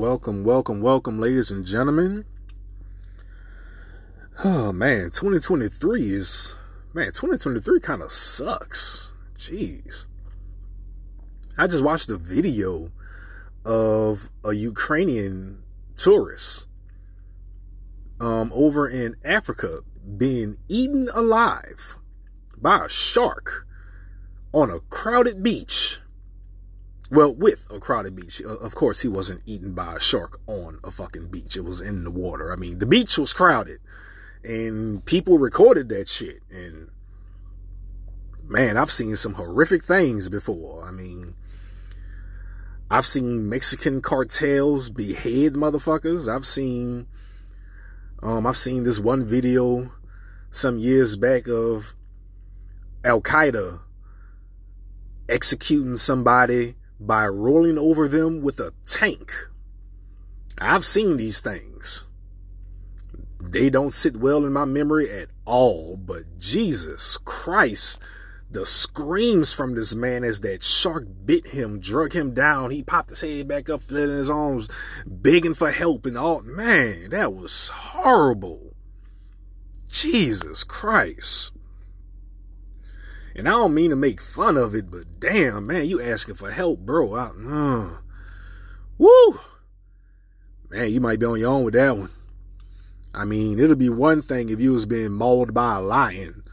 Welcome, welcome, welcome, ladies and gentlemen. Oh man, 2023 is man, 2023 kind of sucks. Jeez. I just watched a video of a Ukrainian tourist um, over in Africa being eaten alive by a shark on a crowded beach. Well, with a crowded beach. Uh, of course, he wasn't eaten by a shark on a fucking beach. It was in the water. I mean, the beach was crowded and people recorded that shit. And man, I've seen some horrific things before. I mean, I've seen Mexican cartels behead motherfuckers. I've seen, um, I've seen this one video some years back of Al Qaeda executing somebody by rolling over them with a tank. I've seen these things. They don't sit well in my memory at all, but Jesus Christ, the screams from this man as that shark bit him, drug him down. He popped his head back up, fled in his arms, begging for help and all. Man, that was horrible. Jesus Christ. And I don't mean to make fun of it, but damn, man, you asking for help, bro. I, uh, woo! Man, you might be on your own with that one. I mean, it'll be one thing if you was being mauled by a lion.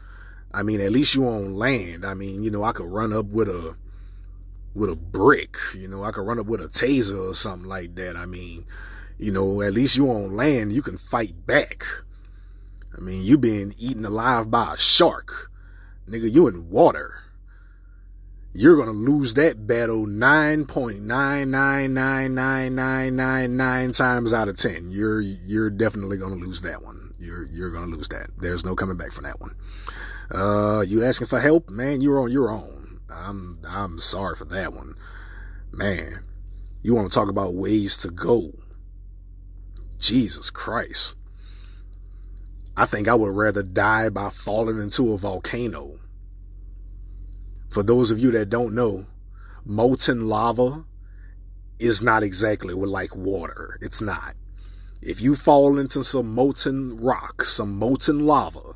I mean, at least you on land. I mean, you know, I could run up with a with a brick. You know, I could run up with a taser or something like that. I mean, you know, at least you on land, you can fight back. I mean, you being eaten alive by a shark. Nigga, you in water. You're gonna lose that battle 9.9999999 times out of 10. You're you're definitely gonna lose that one. You're you're gonna lose that. There's no coming back from that one. Uh you asking for help? Man, you're on your own. I'm I'm sorry for that one. Man, you want to talk about ways to go. Jesus Christ. I think I would rather die by falling into a volcano. For those of you that don't know, molten lava is not exactly like water. It's not. If you fall into some molten rock, some molten lava,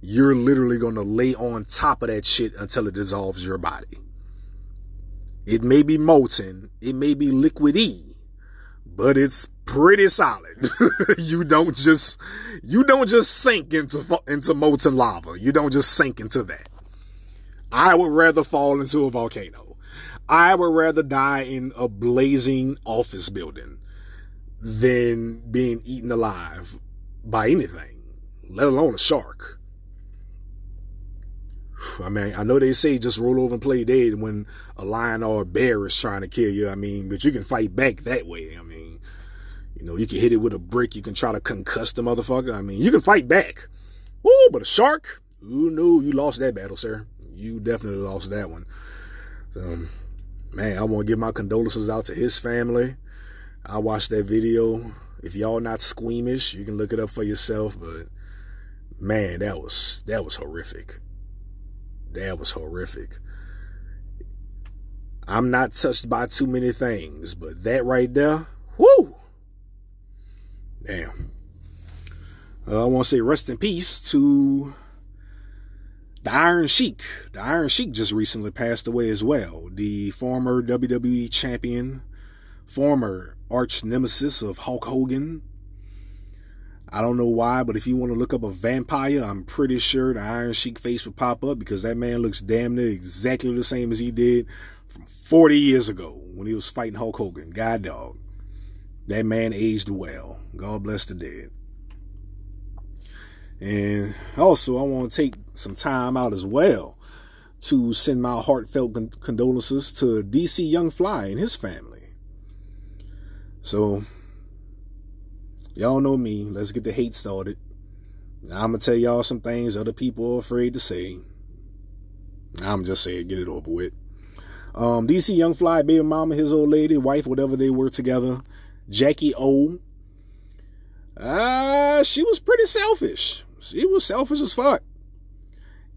you're literally going to lay on top of that shit until it dissolves your body. It may be molten, it may be liquidy, but it's pretty solid. you don't just you don't just sink into into molten lava. You don't just sink into that. I would rather fall into a volcano. I would rather die in a blazing office building than being eaten alive by anything, let alone a shark. I mean, I know they say just roll over and play dead when a lion or a bear is trying to kill you. I mean, but you can fight back that way. I mean, you know, you can hit it with a brick. You can try to concuss the motherfucker. I mean, you can fight back. Woo, but a shark? Ooh, no, you lost that battle, sir. You definitely lost that one. So, man, I want to give my condolences out to his family. I watched that video. If y'all not squeamish, you can look it up for yourself. But man, that was that was horrific. That was horrific. I'm not touched by too many things, but that right there, whoo! Damn. Uh, I want to say rest in peace to the Iron Sheik. The Iron Sheik just recently passed away as well. The former WWE champion, former arch nemesis of Hulk Hogan, I don't know why, but if you want to look up a vampire, I'm pretty sure the Iron Sheik face would pop up because that man looks damn near exactly the same as he did from 40 years ago when he was fighting Hulk Hogan. God dog. That man aged well. God bless the dead. And also, I want to take some time out as well to send my heartfelt condolences to DC Young Fly and his family. So, Y'all know me. Let's get the hate started. I'm going to tell y'all some things other people are afraid to say. I'm just saying, get it over with. Um, DC Young Fly, baby mama, his old lady, wife, whatever they were together, Jackie O. Uh, she was pretty selfish. She was selfish as fuck.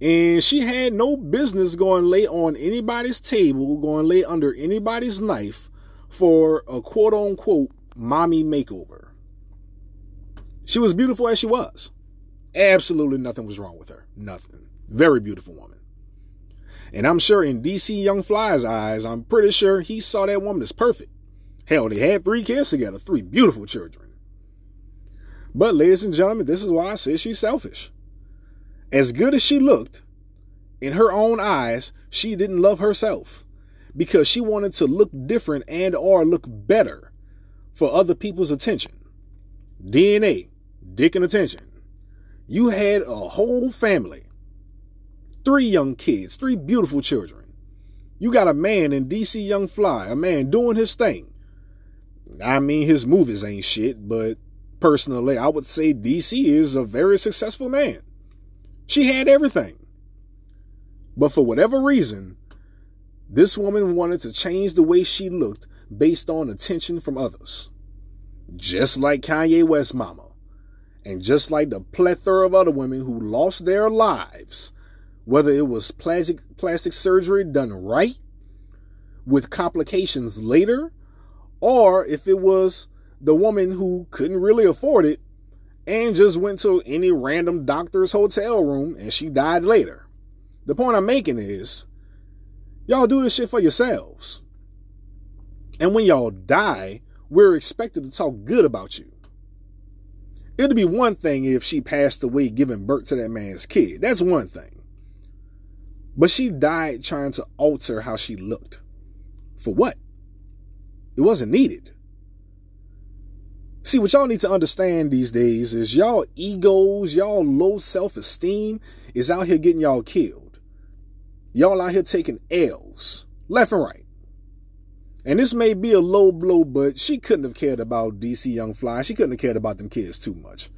And she had no business going lay on anybody's table, going lay under anybody's knife for a quote unquote mommy makeover. She was beautiful as she was. Absolutely nothing was wrong with her. Nothing. Very beautiful woman. And I'm sure in DC Young Fly's eyes, I'm pretty sure he saw that woman as perfect. Hell, they had three kids together, three beautiful children. But, ladies and gentlemen, this is why I say she's selfish. As good as she looked, in her own eyes, she didn't love herself because she wanted to look different and or look better for other people's attention. DNA, dick and attention. You had a whole family. Three young kids, three beautiful children. You got a man in DC Young Fly, a man doing his thing. I mean, his movies ain't shit, but personally, I would say DC is a very successful man. She had everything. But for whatever reason, this woman wanted to change the way she looked based on attention from others. Just like Kanye West mama. And just like the plethora of other women who lost their lives, whether it was plastic plastic surgery done right with complications later, or if it was the woman who couldn't really afford it and just went to any random doctor's hotel room and she died later. The point I'm making is y'all do this shit for yourselves. And when y'all die, we're expected to talk good about you. It'd be one thing if she passed away giving birth to that man's kid. That's one thing. But she died trying to alter how she looked. For what? It wasn't needed. See, what y'all need to understand these days is y'all egos, y'all low self esteem is out here getting y'all killed. Y'all out here taking L's left and right. And this may be a low blow, but she couldn't have cared about DC Young Fly. She couldn't have cared about them kids too much.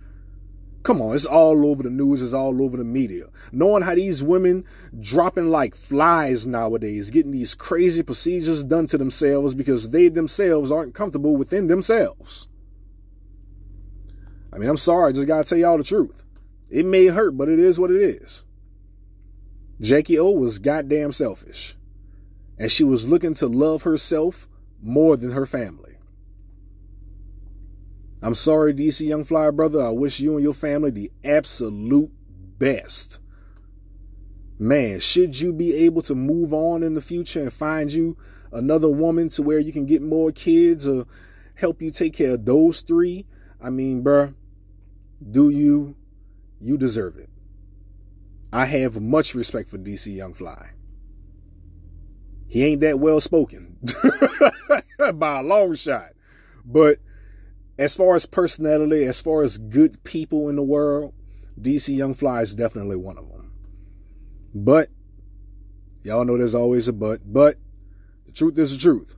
Come on, it's all over the news, it's all over the media. Knowing how these women dropping like flies nowadays, getting these crazy procedures done to themselves because they themselves aren't comfortable within themselves. I mean, I'm sorry, I just gotta tell y'all the truth. It may hurt, but it is what it is. Jackie O was goddamn selfish. And she was looking to love herself more than her family. I'm sorry, DC Young Fly brother. I wish you and your family the absolute best. Man, should you be able to move on in the future and find you another woman to where you can get more kids or help you take care of those three, I mean, bruh, do you? You deserve it. I have much respect for DC Young Fly. He ain't that well spoken by a long shot. But as far as personality, as far as good people in the world, DC Young Fly is definitely one of them. But y'all know there's always a but. But the truth is the truth.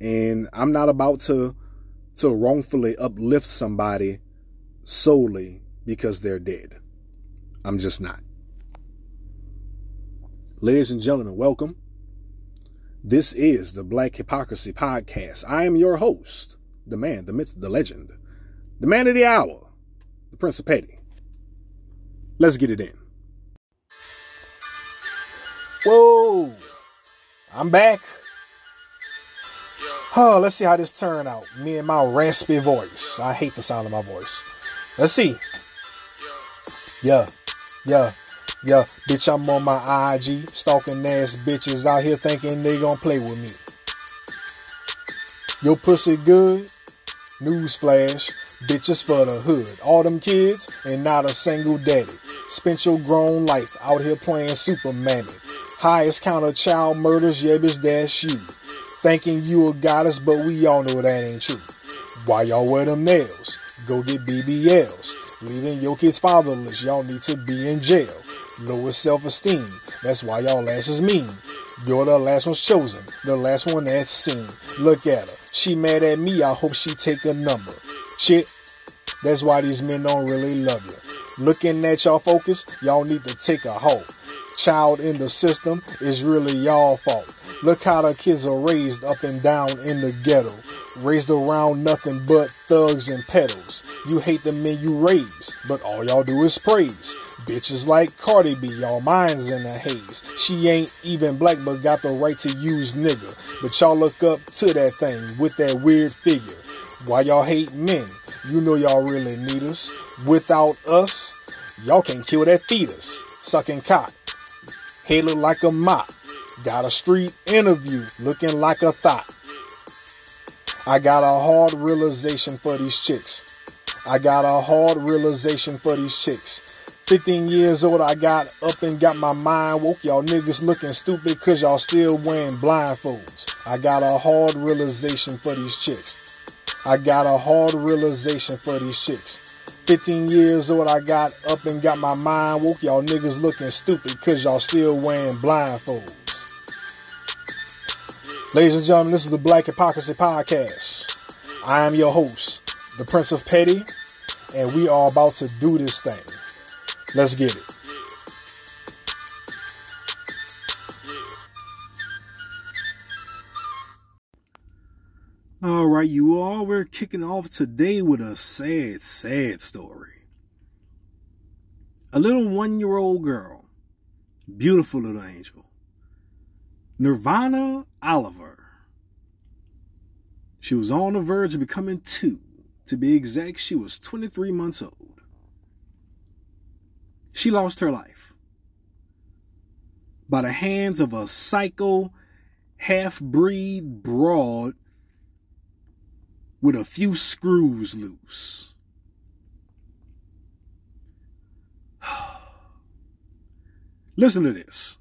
And I'm not about to to wrongfully uplift somebody solely because they're dead. I'm just not. Ladies and gentlemen, welcome. This is the Black Hypocrisy Podcast. I am your host, the man, the myth, the legend, the man of the hour, the Prince of Petty. Let's get it in. Whoa, I'm back. Oh, let's see how this turned out. Me and my raspy voice. I hate the sound of my voice. Let's see. Yeah, yeah, yeah. Bitch, I'm on my IG, stalking ass bitches out here thinking they gonna play with me. Your pussy good? Newsflash, bitches for the hood. All them kids and not a single daddy. Spent your grown life out here playing super. Highest count of child murders, yeah, bitch, that's you. Thinking you a goddess, but we all know that ain't true. Why y'all wear them nails? Go get BBLs. Leaving your kids fatherless, y'all need to be in jail. Lower self-esteem, that's why y'all asses mean. You're the last one's chosen, the last one that's seen. Look at her, she mad at me, I hope she take a number. Shit, that's why these men don't really love you. Looking at y'all focus, y'all need to take a hold. Child in the system is really y'all fault. Look how the kids are raised up and down in the ghetto. Raised around nothing but thugs and pedals. You hate the men you raise, but all y'all do is praise. Bitches like Cardi B, y'all minds in a haze. She ain't even black, but got the right to use nigga. But y'all look up to that thing with that weird figure. Why y'all hate men? You know y'all really need us. Without us, y'all can kill that fetus. Sucking cock. Head look like a mop. Got a street interview looking like a thought. I got a hard realization for these chicks. I got a hard realization for these chicks. 15 years old, I got up and got my mind woke. Y'all niggas looking stupid cause y'all still wearing blindfolds. I got a hard realization for these chicks. I got a hard realization for these chicks. 15 years old, I got up and got my mind woke. Y'all niggas looking stupid cause y'all still wearing blindfolds. Ladies and gentlemen, this is the Black Hypocrisy Podcast. I am your host, the Prince of Petty, and we are about to do this thing. Let's get it. All right, you all, we're kicking off today with a sad, sad story. A little one year old girl, beautiful little angel, Nirvana Oliver. She was on the verge of becoming two. To be exact, she was 23 months old. She lost her life by the hands of a psycho half breed broad with a few screws loose. Listen to this.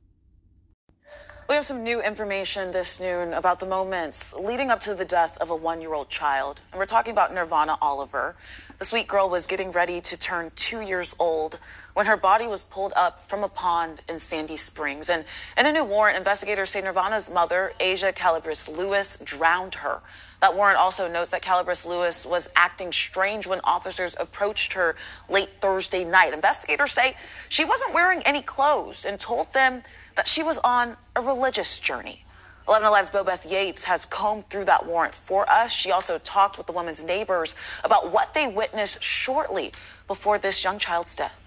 We have some new information this noon about the moments leading up to the death of a one year old child. And we're talking about Nirvana Oliver. The sweet girl was getting ready to turn two years old when her body was pulled up from a pond in Sandy Springs. And in a new warrant, investigators say Nirvana's mother, Asia Calabrese Lewis, drowned her. That warrant also notes that Calabrese Lewis was acting strange when officers approached her late Thursday night. Investigators say she wasn't wearing any clothes and told them that she was on a religious journey. 11 Alive's Bobeth Yates has combed through that warrant for us. She also talked with the woman's neighbors about what they witnessed shortly before this young child's death.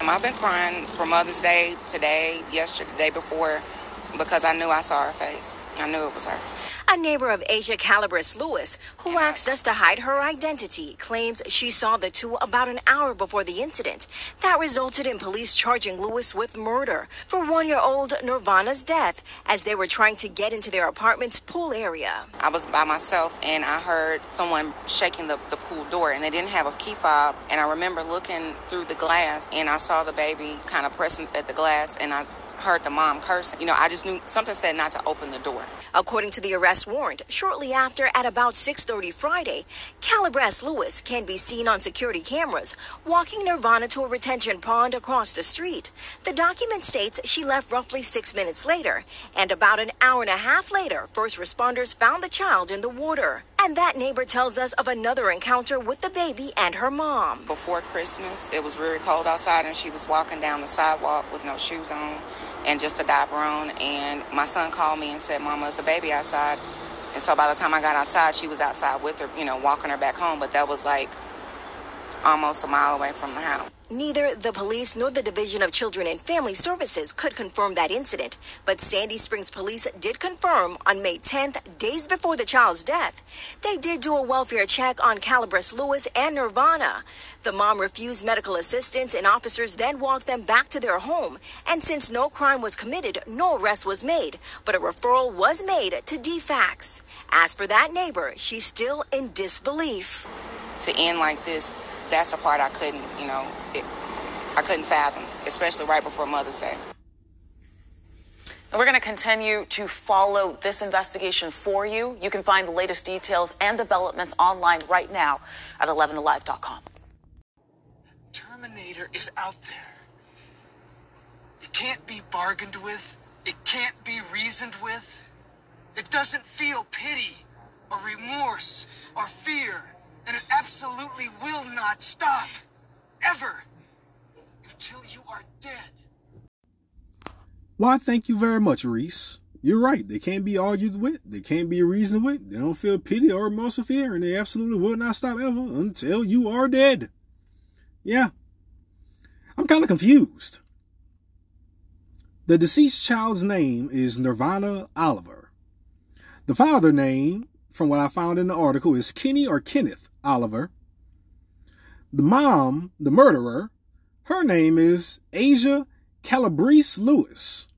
Um, I've been crying for Mother's Day today, yesterday, day before, because I knew I saw her face. I knew it was her. A neighbor of Asia Calabrese Lewis, who asked us to hide her identity, claims she saw the two about an hour before the incident. That resulted in police charging Lewis with murder for one year old Nirvana's death as they were trying to get into their apartment's pool area. I was by myself and I heard someone shaking the, the pool door and they didn't have a key fob. And I remember looking through the glass and I saw the baby kind of pressing at the glass and I heard the mom cursing. You know, I just knew something said not to open the door. According to the arrest warrant, shortly after at about 6:30 Friday, Calabrese Lewis can be seen on security cameras walking Nirvana to a retention pond across the street. The document states she left roughly 6 minutes later, and about an hour and a half later, first responders found the child in the water. And that neighbor tells us of another encounter with the baby and her mom. Before Christmas, it was really cold outside and she was walking down the sidewalk with no shoes on and just a diaper on. And my son called me and said, Mama, it's a baby outside. And so by the time I got outside, she was outside with her, you know, walking her back home. But that was like almost a mile away from the house. Neither the police nor the Division of Children and Family Services could confirm that incident, but Sandy Springs police did confirm on May 10th, days before the child's death. They did do a welfare check on Calabrese Lewis and Nirvana. The mom refused medical assistance, and officers then walked them back to their home. And since no crime was committed, no arrest was made, but a referral was made to DFACS. As for that neighbor, she's still in disbelief. To end like this, that's the part I couldn't, you know, it, I couldn't fathom, especially right before Mother's Day. And we're going to continue to follow this investigation for you. You can find the latest details and developments online right now at 11alive.com. Terminator is out there. It can't be bargained with. It can't be reasoned with. It doesn't feel pity or remorse or fear. And it absolutely will not stop. Ever. Until you are dead. Why, thank you very much, Reese. You're right. They can't be argued with. They can't be reasoned with. They don't feel pity or remorse or fear, and they absolutely will not stop ever until you are dead. Yeah. I'm kind of confused. The deceased child's name is Nirvana Oliver. The father name from what I found in the article, is Kenny or Kenneth Oliver. The mom, the murderer, her name is Asia Calabrese Lewis.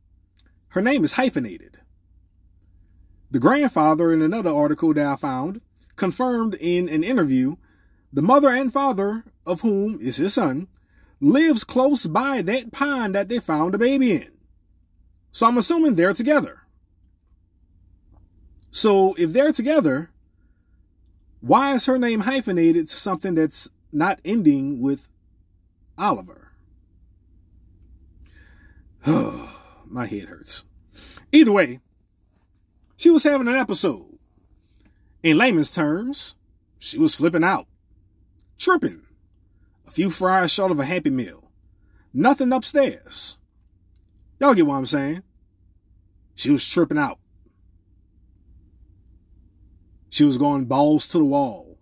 Her name is hyphenated. The grandfather, in another article that I found, confirmed in an interview the mother and father, of whom is his son, lives close by that pond that they found the baby in. So I'm assuming they're together. So if they're together, why is her name hyphenated to something that's not ending with Oliver? My head hurts. Either way, she was having an episode. In layman's terms, she was flipping out, tripping, a few fries short of a happy meal, nothing upstairs. Y'all get what I'm saying? She was tripping out. She was going balls to the wall.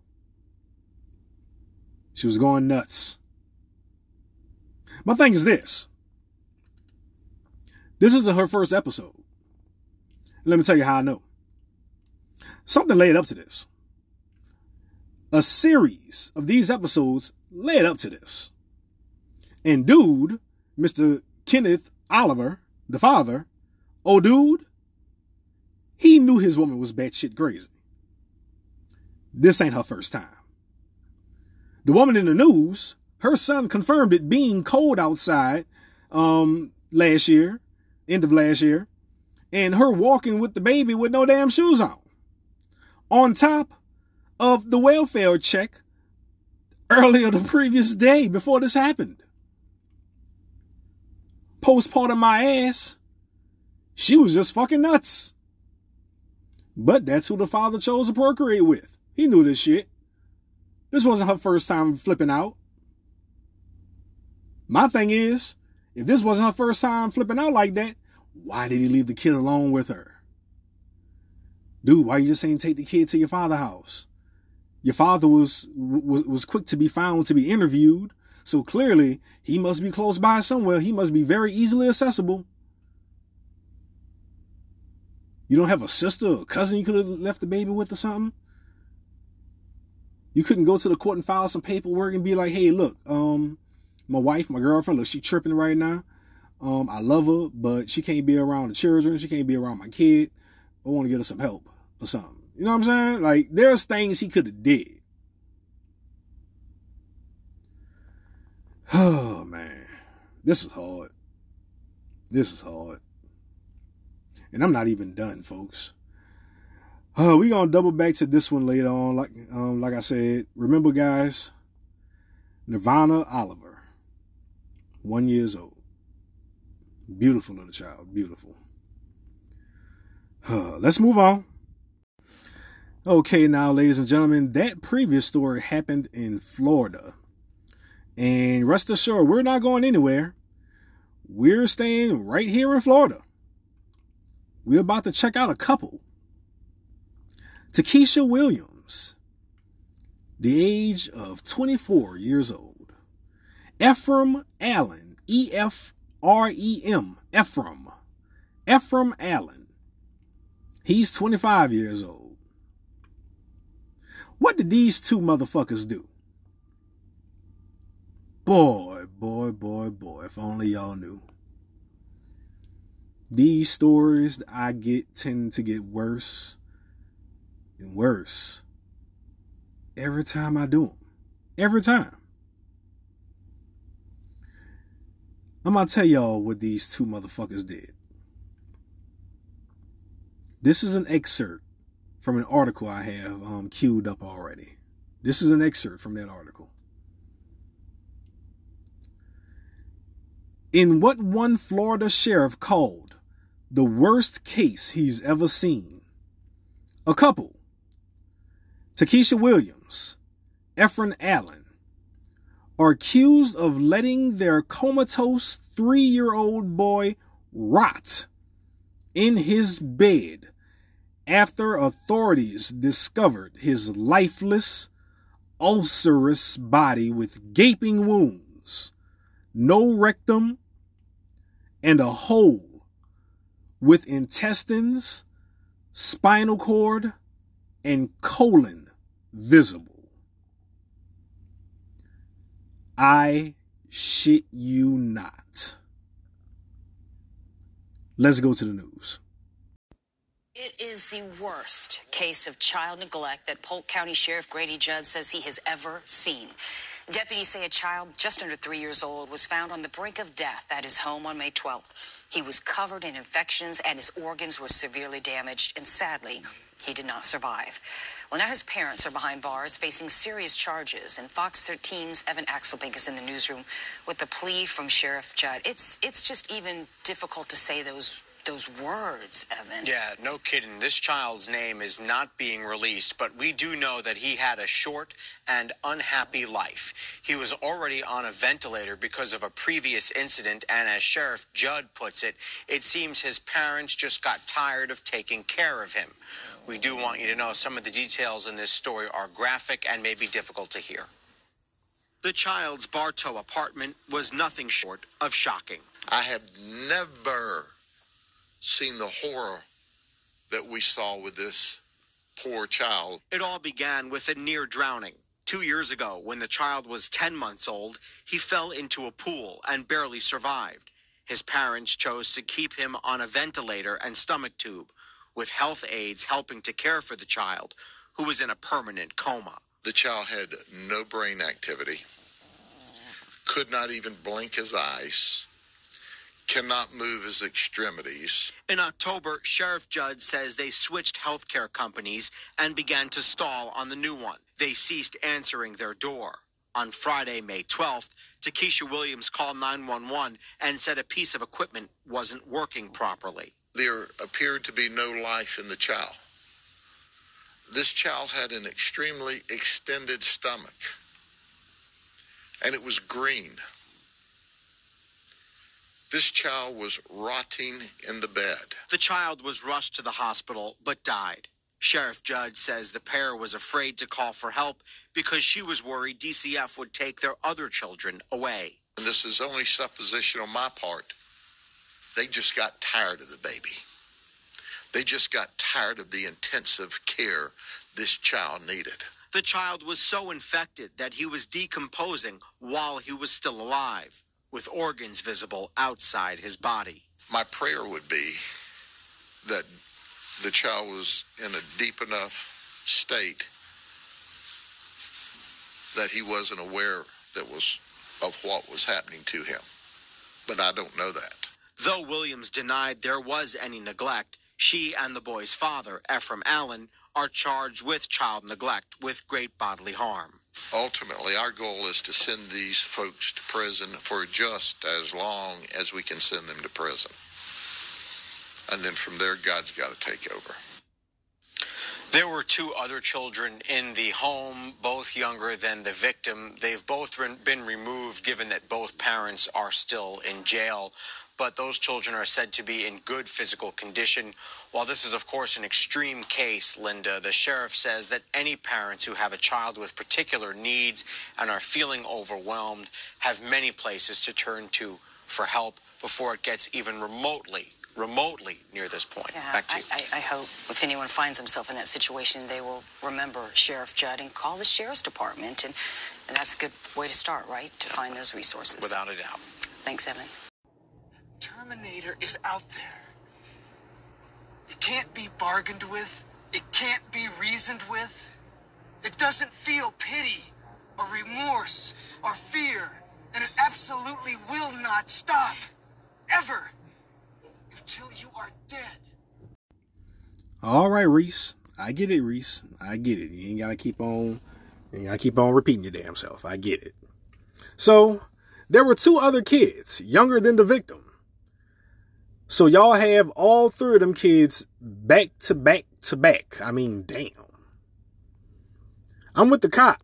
She was going nuts. My thing is this. This is her first episode. Let me tell you how I know. Something led up to this. A series of these episodes led up to this. And dude, Mr. Kenneth Oliver, the father, oh dude, he knew his woman was batshit crazy. This ain't her first time. The woman in the news, her son confirmed it being cold outside um, last year, end of last year, and her walking with the baby with no damn shoes on. On top of the welfare check earlier the previous day before this happened. Postpartum my ass. She was just fucking nuts. But that's who the father chose to procreate with. He knew this shit. This wasn't her first time flipping out. My thing is, if this wasn't her first time flipping out like that, why did he leave the kid alone with her? Dude, why you just saying take the kid to your father's house? Your father was, was, was quick to be found to be interviewed. So clearly he must be close by somewhere. He must be very easily accessible. You don't have a sister or cousin you could have left the baby with or something? You couldn't go to the court and file some paperwork and be like, hey, look, um, my wife, my girlfriend, look, she tripping right now. Um, I love her, but she can't be around the children. She can't be around my kid. I want to get her some help or something. You know what I'm saying? Like, there's things he could have did. Oh, man. This is hard. This is hard. And I'm not even done, folks. Uh, we gonna double back to this one later on. Like um, like I said, remember guys, Nirvana Oliver, one years old, beautiful little child, beautiful. Uh, let's move on. Okay, now, ladies and gentlemen, that previous story happened in Florida, and rest assured, we're not going anywhere. We're staying right here in Florida. We're about to check out a couple Takesha Williams, the age of 24 years old. Efrem Allen, E F R E M, Efrem. Efrem Allen. He's 25 years old. What did these two motherfuckers do? Boy, boy, boy, boy, if only y'all knew. These stories I get tend to get worse and worse every time I do them. Every time. I'm gonna tell y'all what these two motherfuckers did. This is an excerpt from an article I have um, queued up already. This is an excerpt from that article. In what one Florida sheriff called the worst case he's ever seen, a couple Takesha Williams, Efrem Allen, are accused of letting their comatose three year old boy rot in his bed after authorities discovered his lifeless, ulcerous body with gaping wounds, no rectum, and a hole with intestines, spinal cord, and colon visible. I shit you not. Let's go to the news. It is the worst case of child neglect that Polk County Sheriff Grady Judd says he has ever seen. Deputies say a child just under three years old was found on the brink of death at his home on May 12th. He was covered in infections and his organs were severely damaged, and sadly, he did not survive. Well, now his parents are behind bars facing serious charges, and Fox 13's Evan Axelbank is in the newsroom with the plea from Sheriff Judd. It's it's just even difficult to say those those words, Evan. Yeah, no kidding. This child's name is not being released, but we do know that he had a short and unhappy life. He was already on a ventilator because of a previous incident, and as Sheriff Judd puts it, it seems his parents just got tired of taking care of him. We do want you to know some of the details in this story are graphic and may be difficult to hear. The child's Bartow apartment was nothing short of shocking. I have never seen the horror that we saw with this poor child. It all began with a near drowning. Two years ago, when the child was 10 months old, he fell into a pool and barely survived. His parents chose to keep him on a ventilator and stomach tube, with health aides helping to care for the child, who was in a permanent coma. The child had no brain activity, could not even blink his eyes, cannot move his extremities. In October, Sheriff Judd says they switched healthcare companies and began to stall on the new one. They ceased answering their door. On Friday, May 12th, Takesha Williams called 911 and said a piece of equipment wasn't working properly. There appeared to be no life in the child. This child had an extremely extended stomach, and it was green. This child was rotting in the bed. The child was rushed to the hospital but died. Sheriff Judd says the pair was afraid to call for help because she was worried DCF would take their other children away. And this is only supposition on my part. They just got tired of the baby. They just got tired of the intensive care this child needed. The child was so infected that he was decomposing while he was still alive with organs visible outside his body. My prayer would be that the child was in a deep enough state that he wasn't aware that was of what was happening to him. But I don't know that. Though Williams denied there was any neglect, she and the boy's father, Efrem Allen, are charged with child neglect with great bodily harm. Ultimately, our goal is to send these folks to prison for just as long as we can send them to prison. And then from there, God's got to take over. There were two other children in the home, both younger than the victim. They've both been removed given that both parents are still in jail but those children are said to be in good physical condition. While this is, of course, an extreme case, Linda, the sheriff says that any parents who have a child with particular needs and are feeling overwhelmed have many places to turn to for help before it gets even remotely remotely near this point. Yeah, Back to you. I, I, I hope if anyone finds himself in that situation, they will remember Sheriff Judd and call the sheriff's department, and, and that's a good way to start, right? To find those resources. Without a doubt. Thanks, Evan. Terminator is out there. It can't be bargained with. It can't be reasoned with. It doesn't feel pity or remorse or fear. And it absolutely will not stop. Ever. Until you are dead. All right, Reese. I get it, Reese. I get it. You ain't gotta keep on you gotta keep on repeating your damn self. I get it. So there were two other kids, younger than the victim. So y'all have all three of them kids back to back to back. I mean, damn. I'm with the cop.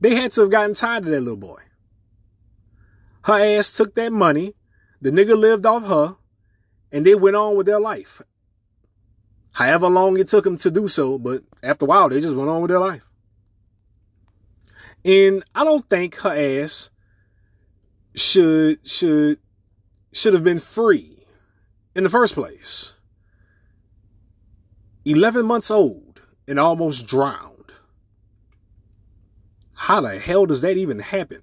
They had to have gotten tired of that little boy. Her ass took that money. The nigga lived off her. And they went on with their life. However long it took them to do so, but after a while, they just went on with their life. And I don't think her ass should should should have been free in the first place. 11 months old and almost drowned. How the hell does that even happen?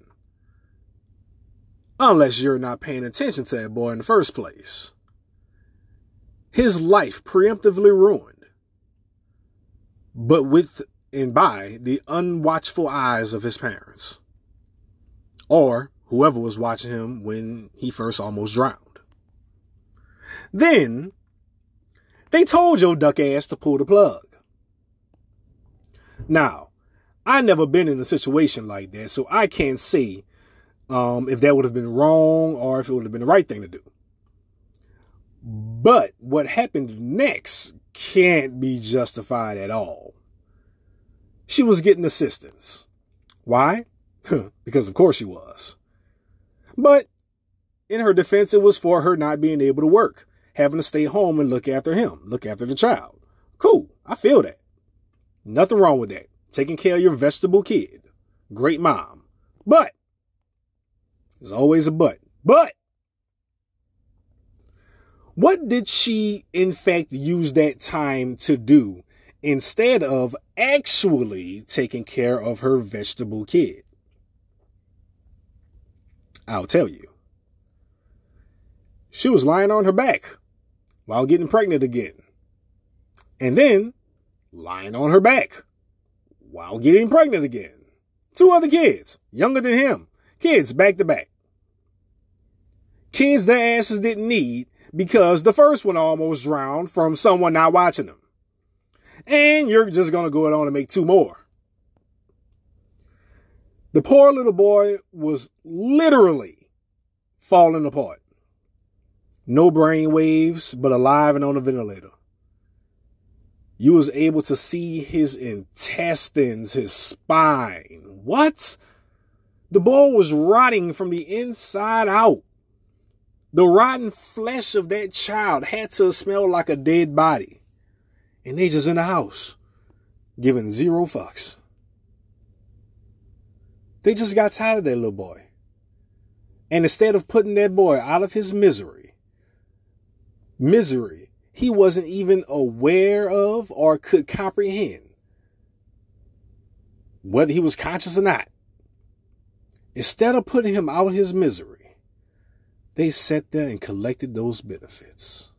Unless you're not paying attention to that boy in the first place. His life preemptively ruined, but with and by the unwatchful eyes of his parents, or whoever was watching him when he first almost drowned. Then they told your duck ass to pull the plug. Now, I never been in a situation like that, so I can't say um, if that would have been wrong or if it would have been the right thing to do. But what happened next can't be justified at all. She was getting assistance. Why? because of course she was. But in her defense, it was for her not being able to work, having to stay home and look after him, look after the child. Cool. I feel that. Nothing wrong with that. Taking care of your vegetable kid. Great mom. But there's always a but. But what did she, in fact, use that time to do instead of actually taking care of her vegetable kid? I'll tell you. She was lying on her back while getting pregnant again. And then lying on her back while getting pregnant again. Two other kids, younger than him. Kids back to back. Kids their asses didn't need because the first one almost drowned from someone not watching them. And you're just going to go on and make two more. The poor little boy was literally falling apart. No brain waves, but alive and on a ventilator. You was able to see his intestines, his spine. What? The boy was rotting from the inside out. The rotten flesh of that child had to smell like a dead body. And they just in the house, giving zero fucks. They just got tired of that little boy. And instead of putting that boy out of his misery, misery he wasn't even aware of or could comprehend, whether he was conscious or not, instead of putting him out of his misery, they sat there and collected those benefits.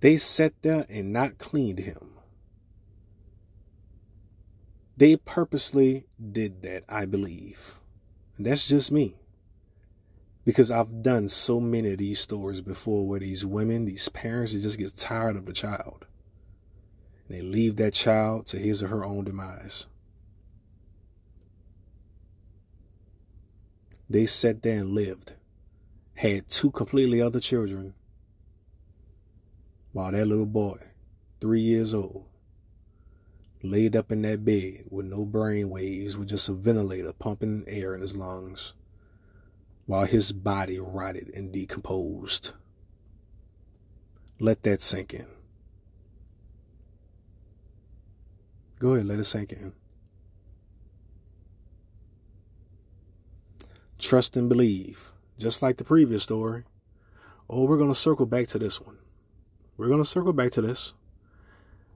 They sat there and not cleaned him. They purposely did that, I believe. And that's just me. Because I've done so many of these stories before where these women, these parents, they just get tired of the child. And they leave that child to his or her own demise. They sat there and lived, had two completely other children, while that little boy, three years old, laid up in that bed with no brain waves, with just a ventilator pumping air in his lungs, while his body rotted and decomposed. Let that sink in. Go ahead, let it sink in. Trust and believe, just like the previous story. Oh, we're going to circle back to this one. We're going to circle back to this.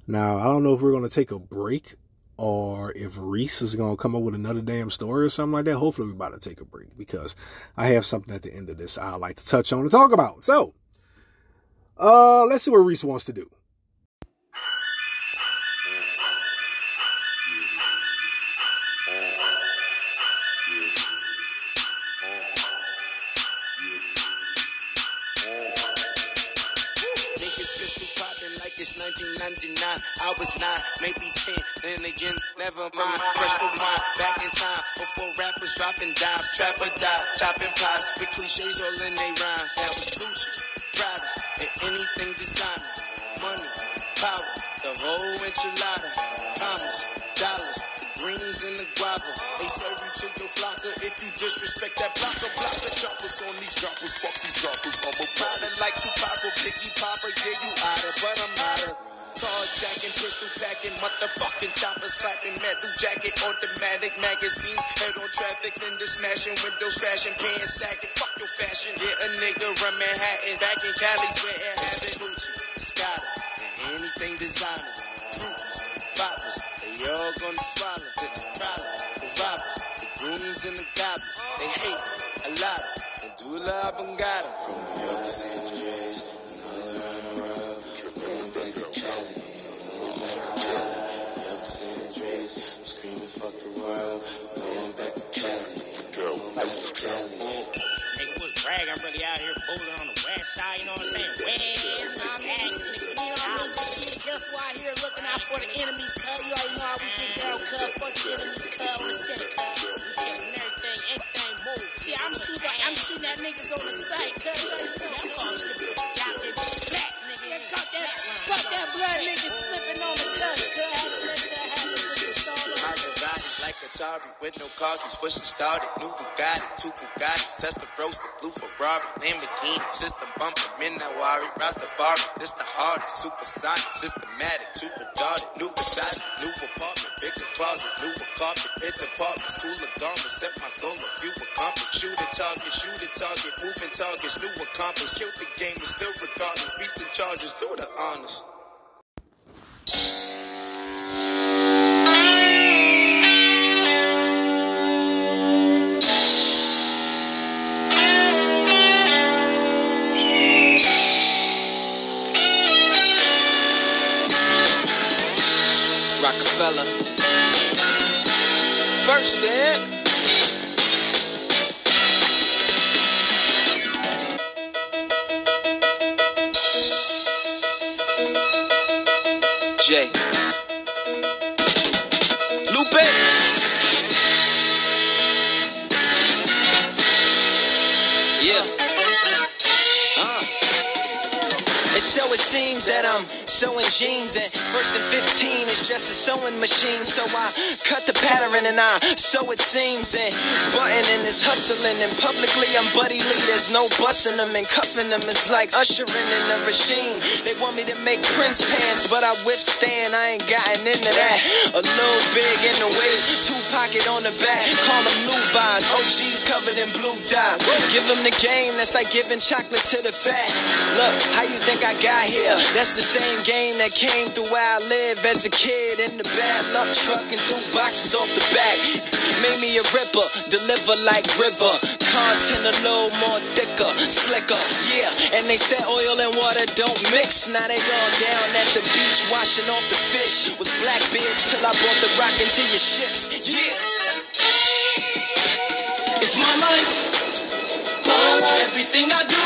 Now, I don't know if we're going to take a break or if Reese is going to come up with another damn story or something like that. Hopefully, we're about to take a break because I have something at the end of this I'd like to touch on and talk about. So, uh, let's see what Reese wants to do. I was nine, maybe ten, then again, never mind. Press rewind, back in time, before rappers dropping dimes, trapper die, chopping pies, with cliches all in they rhymes. That was Gucci, Prada, and anything designer. Money, power, the whole enchilada, commas, dollars, the greens and the guava. They serve you to your flocker if you disrespect that blocker. Block the choppers on these droppers, fuck these droppers. I'm a product like Tupac or Biggie Papa, yeah, you outta, but I'm outta. Car jacking, pistol packing, motherfucking choppers clapping, metal jacket, automatic magazines, head on traffic, fender smashing, windows crashing, pants sagging, fuck your fashion. Yeah, a nigga run Manhattan, back in Cali, sweating, having Gucci, Scott, and anything designer. Groupies, boppers, they all gonna swallow. The the robbers, the goons and the goblins. They hate a lot. And do got 'em. From New York to San Andreas, world. Going back to Cali, going back to Cali. Nigga was brag, I'm really out here booting on the west side, you know what I'm saying? West, I'm nigga, you know what I mean? Just out here looking out for the enemies, cuz. You already know how we get down, cuz. Fuck the enemies, cuz. On the set, cuz. We everything, anything move. See, I'm shooting, I'm shooting at niggas on the site, cuz. Folks, got them black, nigga. Caught that, caught that blood nigga slipping on the cuz, cuz. Atari with no cardies, pushing started. New Bugatti, two Bugattis, Tesla roasted, blue Ferrari, Lamborghini, system midnight worry, Rastafari. This the hardest, supersonic, systematic, too retarded. New Versace, new apartment, bigger closet, new carpet, it's apartments, cooler garments, set my goal, a few accomplished. Shoot a target, shoot a target, moving targets, new accomplice. Killed the game, but still regardless, beat the charges, do the honors. Step. J. Lupe. Yeah. Uh. And so it seems that I'm sewing jeans and first and 15 is just a sewing machine. So I cut the pattern and I sew it seams and buttoning is hustling and publicly I'm Buddy Lee. There's no busting them and cuffing them. It's like ushering in a regime. They want me to make Prince pants, but I withstand. I ain't gotten into that. A little big in the waist, two pocket on the back. Call them Levi's, OGs covered in blue dye. Give them the game, that's like giving chocolate to the fat. Look, how you think I got here? That's the same game that came through where I live as a kid in the bad luck truck and threw boxes off the back. Made me a ripper, deliver like river. Content a little more thicker, slicker, yeah. And they said oil and water don't mix. Now they all down at the beach washing off the fish. Was Blackbeard till I brought the rock into your ships, yeah. It's my life, my life. Everything I do,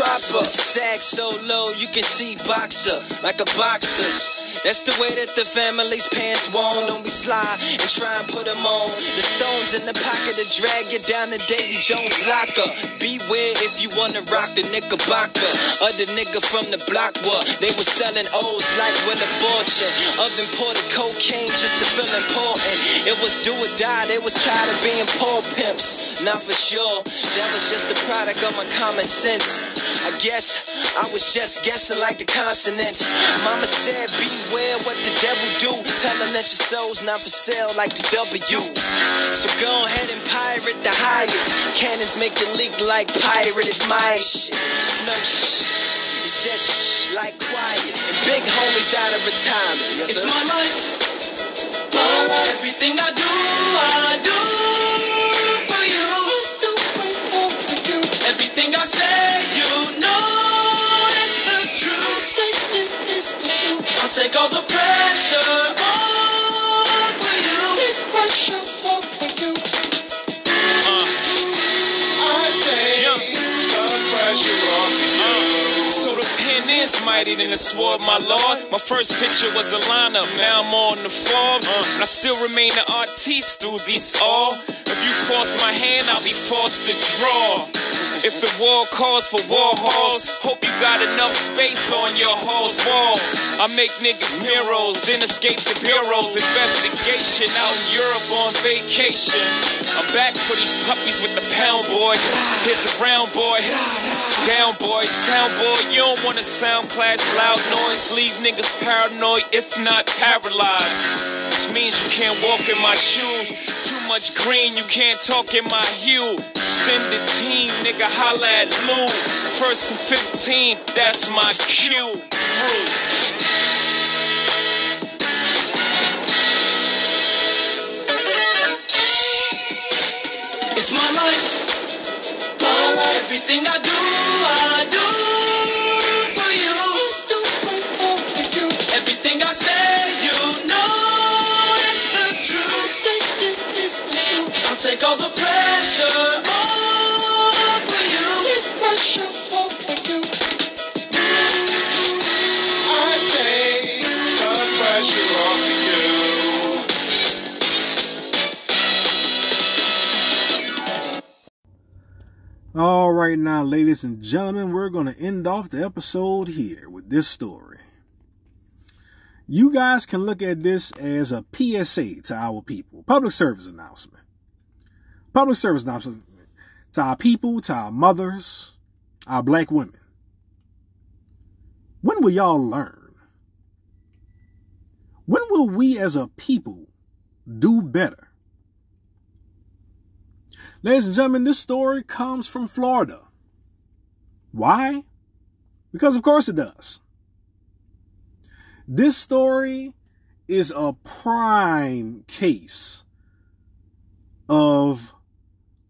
proper. Sag so low you can see boxer like a boxer's. That's the way that the family's pants worn. Don't be sly and try and put them on. The stones in the pocket to drag you down to Davy Jones' locker. Beware if you wanna rock the Knickerbocker. Or the nigga from the block what they was selling O's like with a fortune. Of imported cocaine just to feel important. It was do or die, they was tired of being poor pimps. Not for sure, that was just a product of my common sense. I guess I was just guessing like the consonants. Mama said, beware what the devil do. Tell them that your soul's not for sale like the W's. So go ahead and pirate the highest. Cannons make it leak like pirated my shit. It's no. It's just shh, like quiet. And big homies out of retirement. it's my life. My life. Everything I do, I do take all the pressure off for you. Uh. So the pen is mighty than the sword, my lord. My first picture was a lineup, now I'm on the Forbes. Uh. And I still remain an artiste through these all. If you force my hand, I'll be forced to draw. If the war calls for war halls, hope you got enough space on your hall's walls. I make niggas mirrors, then escape the bureaus. Investigation out in Europe on vacation. I'm back for these puppies with the pound boy. Here's a round boy. Down boy, sound boy, you don't wanna sound clash, loud noise, leave niggas paranoid, if not paralyzed. This means you can't walk in my shoes. Too much green, you can't talk in my hue. Extended team, nigga, holla at Lou. First and 15, that's my cue. It's my life. My life. Everything I do, All right, now, ladies and gentlemen, we're going to end off the episode here with this story. You guys can look at this as a PSA to our people, public service announcement. Public service announcement to our people, to our mothers, our black women. When will y'all learn? When will we as a people do better? Ladies and gentlemen, this story comes from Florida. Why? Because of course it does. This story is a prime case of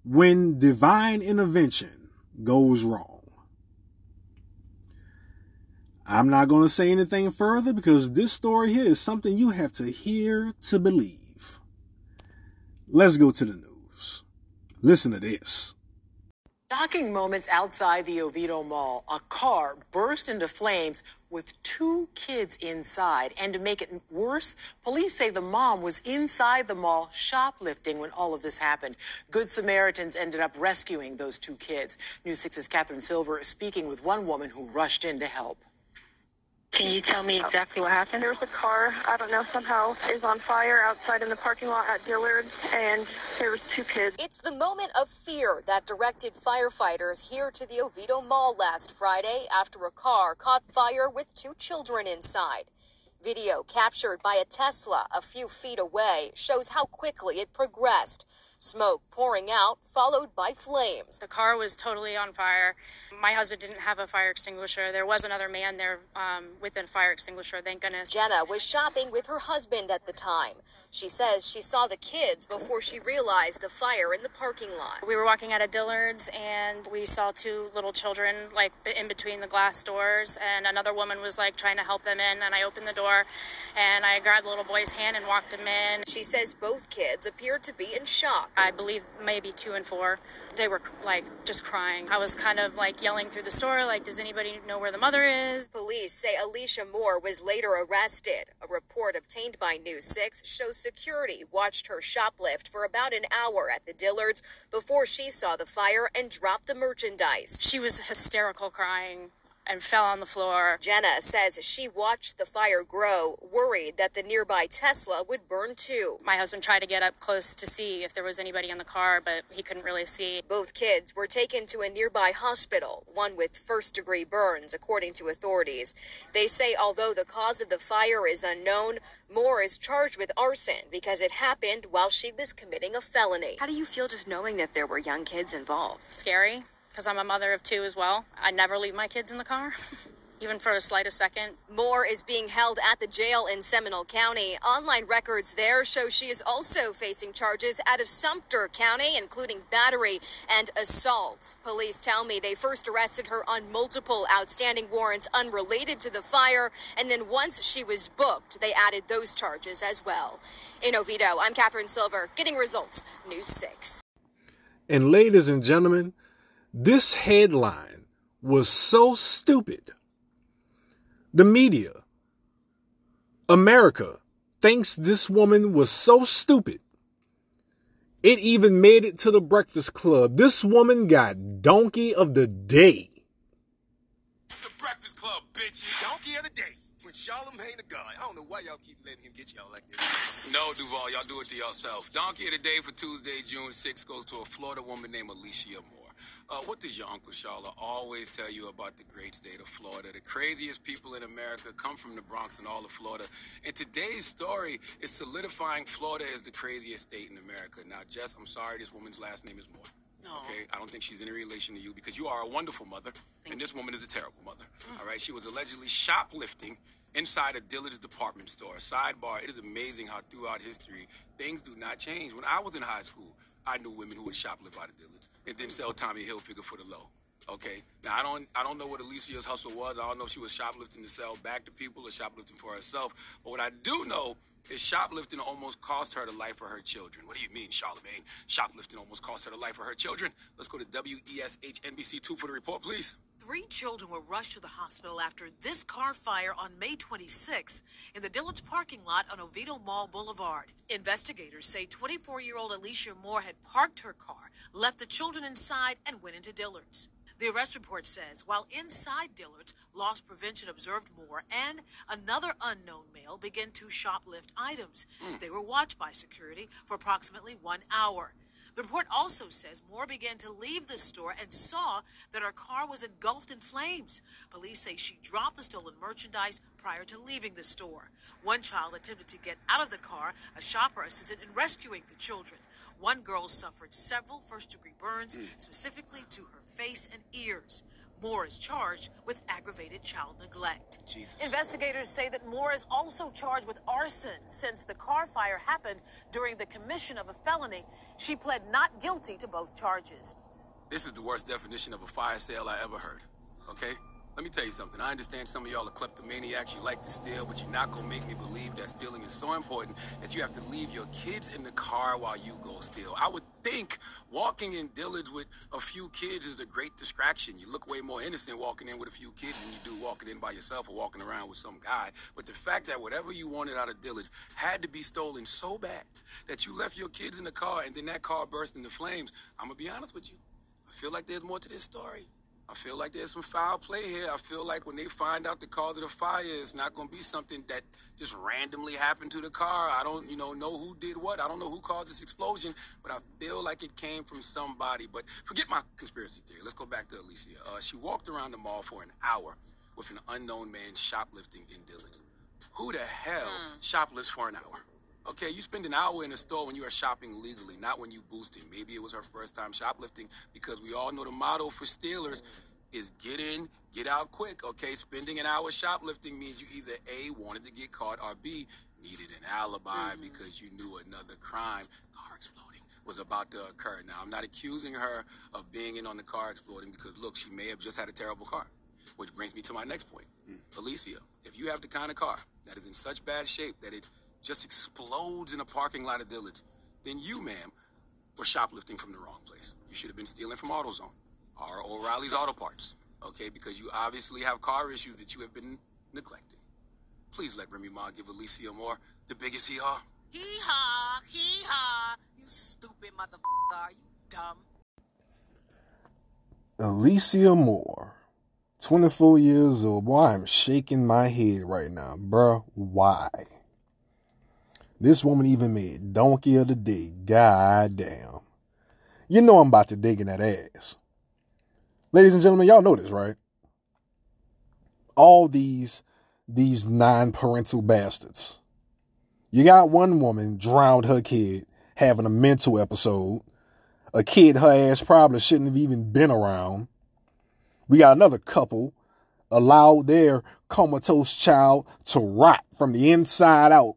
when divine intervention goes wrong. I'm not going to say anything further because this story here is something you have to hear to believe. Let's go to the news. Listen to this. Shocking moments outside the Oviedo Mall. A car burst into flames with two kids inside. And to make it worse, police say the mom was inside the mall shoplifting when all of this happened. Good Samaritans ended up rescuing those two kids. News 6's Catherine Silver is speaking with one woman who rushed in to help. Can you tell me exactly what happened? There was a car, I don't know, somehow is on fire outside in the parking lot at Dillard's, and there was two kids. It's the moment of fear that directed firefighters here to the Oviedo Mall last Friday after a car caught fire with two children inside. Video captured by a Tesla a few feet away shows how quickly it progressed. Smoke pouring out, followed by flames. The car was totally on fire. My husband didn't have a fire extinguisher. There was another man there um, with a fire extinguisher, thank goodness. Jenna was shopping with her husband at the time. She says she saw the kids before she realized the fire in the parking lot. We were walking out of Dillard's and we saw two little children like in between the glass doors and another woman was like trying to help them in and I opened the door and I grabbed the little boy's hand and walked him in. She says both kids appeared to be in shock. I believe maybe two and four. They were like just crying. I was kind of like yelling through the store, like, does anybody know where the mother is? Police say Alicia Moore was later arrested. A report obtained by News 6 shows security watched her shoplift for about an hour at the Dillards before she saw the fire and dropped the merchandise. She was hysterical crying and fell on the floor. Jenna says she watched the fire grow, worried that the nearby Tesla would burn too. My husband tried to get up close to see if there was anybody in the car, but he couldn't really see. Both kids were taken to a nearby hospital, one with first degree burns, according to authorities. They say although the cause of the fire is unknown, Moore is charged with arson because it happened while she was committing a felony. How do you feel just knowing that there were young kids involved? Scary because I'm a mother of two as well. I never leave my kids in the car, even for the slightest second. Moore is being held at the jail in Seminole County. Online records there show she is also facing charges out of Sumter County, including battery and assault. Police tell me they first arrested her on multiple outstanding warrants unrelated to the fire, and then once she was booked, they added those charges as well. In Oviedo, I'm Catherine Silver, getting results, News 6. And ladies and gentlemen, this headline was so stupid The media, America, thinks this woman was so stupid. It even made it to the Breakfast Club. This woman got Donkey of the Day. The Breakfast Club, bitches. Donkey of the Day. When Charlemagne the God. I don't know why y'all keep letting him get y'all like this. No, Duval, y'all do it to yourself. Donkey of the Day for Tuesday, June 6th goes to a Florida woman named Alicia Moore. Uh, what does your Uncle Charlotte always tell you about the great state of Florida? The craziest people in America come from the Bronx and all of Florida. And today's story is solidifying Florida as the craziest state in America. Now, Jess, I'm sorry, this woman's last name is Moore. No. Okay, I don't think she's any relation to you because you are a wonderful mother, Thank and this woman is a terrible mother. Mm. All right, she was allegedly shoplifting inside a Dillard's department store. Sidebar: It is amazing how throughout history things do not change. When I was in high school, I knew women who would shoplift out of Dillard's and then sell Tommy Hilfiger for the low. Okay. Now I don't I don't know what Alicia's hustle was. I don't know if she was shoplifting to sell back to people or shoplifting for herself. But what I do know is shoplifting almost cost her the life of her children. What do you mean, Charlemagne? Shoplifting almost cost her the life of her children. Let's go to WESH NBC2 for the report, please. Three children were rushed to the hospital after this car fire on May 26 in the Dillard's parking lot on Oviedo Mall Boulevard. Investigators say 24 year old Alicia Moore had parked her car, left the children inside, and went into Dillard's. The arrest report says while inside Dillard's, loss prevention observed Moore and another unknown male begin to shoplift items. Mm. They were watched by security for approximately one hour. The report also says Moore began to leave the store and saw that her car was engulfed in flames. Police say she dropped the stolen merchandise prior to leaving the store. One child attempted to get out of the car. A shopper assisted in rescuing the children. One girl suffered several first degree burns, specifically to her face and ears. Moore is charged with aggravated child neglect. Jesus. Investigators say that Moore is also charged with arson since the car fire happened during the commission of a felony. She pled not guilty to both charges. This is the worst definition of a fire sale I ever heard. Okay? Let me tell you something. I understand some of y'all are kleptomaniacs. You like to steal, but you're not going to make me believe that stealing is so important that you have to leave your kids in the car while you go steal. I would think walking in Dillard's with a few kids is a great distraction. You look way more innocent walking in with a few kids than you do walking in by yourself or walking around with some guy. But the fact that whatever you wanted out of Dillard's had to be stolen so bad that you left your kids in the car and then that car burst into flames, I'm going to be honest with you. I feel like there's more to this story. I feel like there's some foul play here. I feel like when they find out the cause of the fire, it's not going to be something that just randomly happened to the car. I don't, you know, know who did what. I don't know who caused this explosion, but I feel like it came from somebody. But forget my conspiracy theory. Let's go back to Alicia. Uh, she walked around the mall for an hour with an unknown man shoplifting in Dillard's. Who the hell mm. shoplifts for an hour? Okay, you spend an hour in a store when you are shopping legally, not when you boosting. Maybe it was her first time shoplifting because we all know the motto for stealers is get in, get out quick. Okay, spending an hour shoplifting means you either A, wanted to get caught, or B, needed an alibi mm-hmm. because you knew another crime, car exploding, was about to occur. Now, I'm not accusing her of being in on the car exploding because, look, she may have just had a terrible car. Which brings me to my next point. Mm. Alicia, if you have the kind of car that is in such bad shape that it just explodes in a parking lot of Dillard's, then you, ma'am, were shoplifting from the wrong place. You should have been stealing from AutoZone or O'Reilly's Auto Parts, okay? Because you obviously have car issues that you have been neglecting. Please let Remy Ma give Alicia Moore the biggest hee-haw. Hee-haw, hee-haw. You stupid motherfucker. Are you dumb? Alicia Moore, 24 years old. Boy, I'm shaking my head right now. Bruh, why? This woman even made donkey of the day. God damn. You know I'm about to dig in that ass. Ladies and gentlemen, y'all know this, right? All these these non-parental bastards. You got one woman drowned her kid having a mental episode. A kid her ass probably shouldn't have even been around. We got another couple allowed their comatose child to rot from the inside out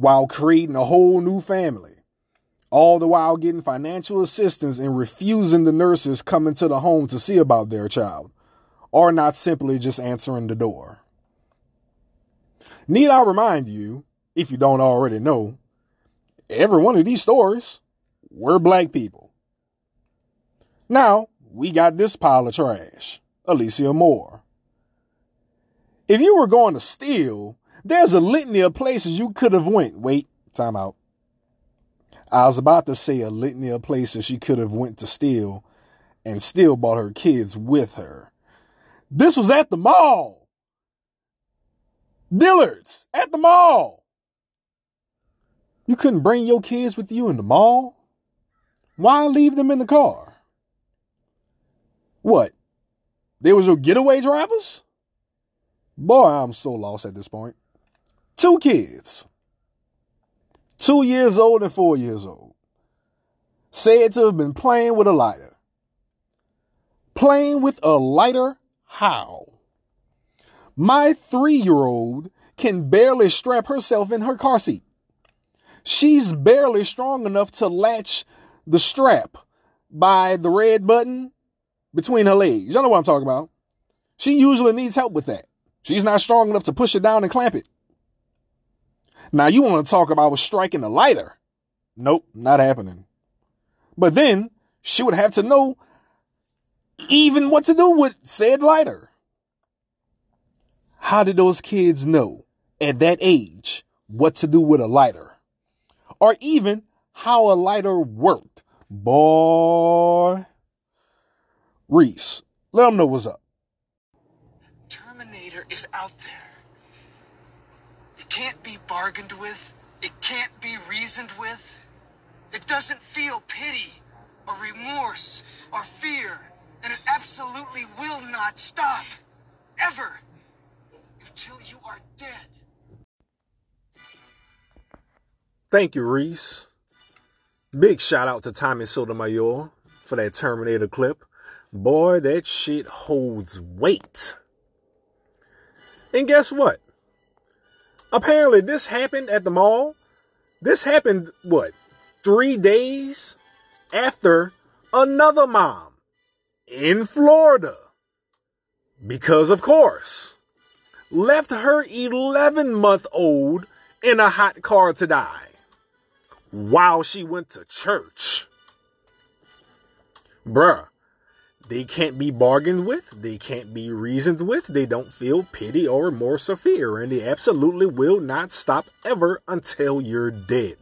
while creating a whole new family. All the while getting financial assistance and refusing the nurses coming to the home to see about their child, or not simply just answering the door. Need I remind you, if you don't already know, every one of these stories were black people. Now, we got this pile of trash, Alicia Moore. If you were going to steal, there's a litany of places you could have went. Wait, time out. I was about to say a litany of places she could have went to steal and still brought her kids with her. This was at the mall. Dillard's at the mall. You couldn't bring your kids with you in the mall? Why leave them in the car? What? They was your getaway drivers? Boy, I'm so lost at this point. Two kids, two years old and four years old, said to have been playing with a lighter. Playing with a lighter? How? My three year old can barely strap herself in her car seat. She's barely strong enough to latch the strap by the red button between her legs. Y'all know what I'm talking about. She usually needs help with that. She's not strong enough to push it down and clamp it. Now you want to talk about striking a lighter. Nope, not happening. But then she would have to know even what to do with said lighter. How did those kids know at that age what to do with a lighter? Or even how a lighter worked? Boy. Reese, let them know what's up. Terminator is out there. It can't be bargained with. It can't be reasoned with. It doesn't feel pity or remorse or fear. And it absolutely will not stop. Ever. Until you are dead. Thank you, Reese. Big shout out to Tommy Sotomayor for that Terminator clip. Boy, that shit holds weight. And guess what? Apparently, this happened at the mall. This happened, what, three days after another mom in Florida. Because, of course, left her 11 month old in a hot car to die while she went to church. Bruh, they can't be bargained with, they can't be reasoned with, they don't feel pity or remorse or fear, and they absolutely will not stop ever until you're dead.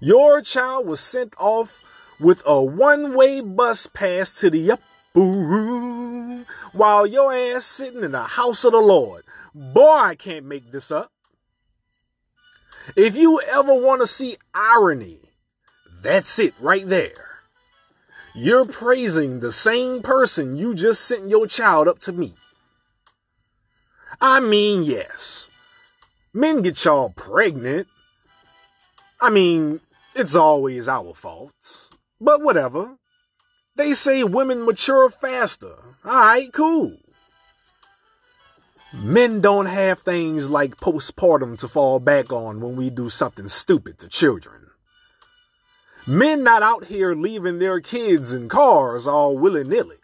Your child was sent off with a one way bus pass to the upper while your ass sitting in the house of the Lord. Boy, I can't make this up. If you ever want to see irony, that's it right there. You're praising the same person you just sent your child up to meet. I mean, yes, men get y'all pregnant. I mean, it's always our faults, but whatever. They say women mature faster. Alright, cool. Men don't have things like postpartum to fall back on when we do something stupid to children. Men not out here leaving their kids in cars all willy nilly.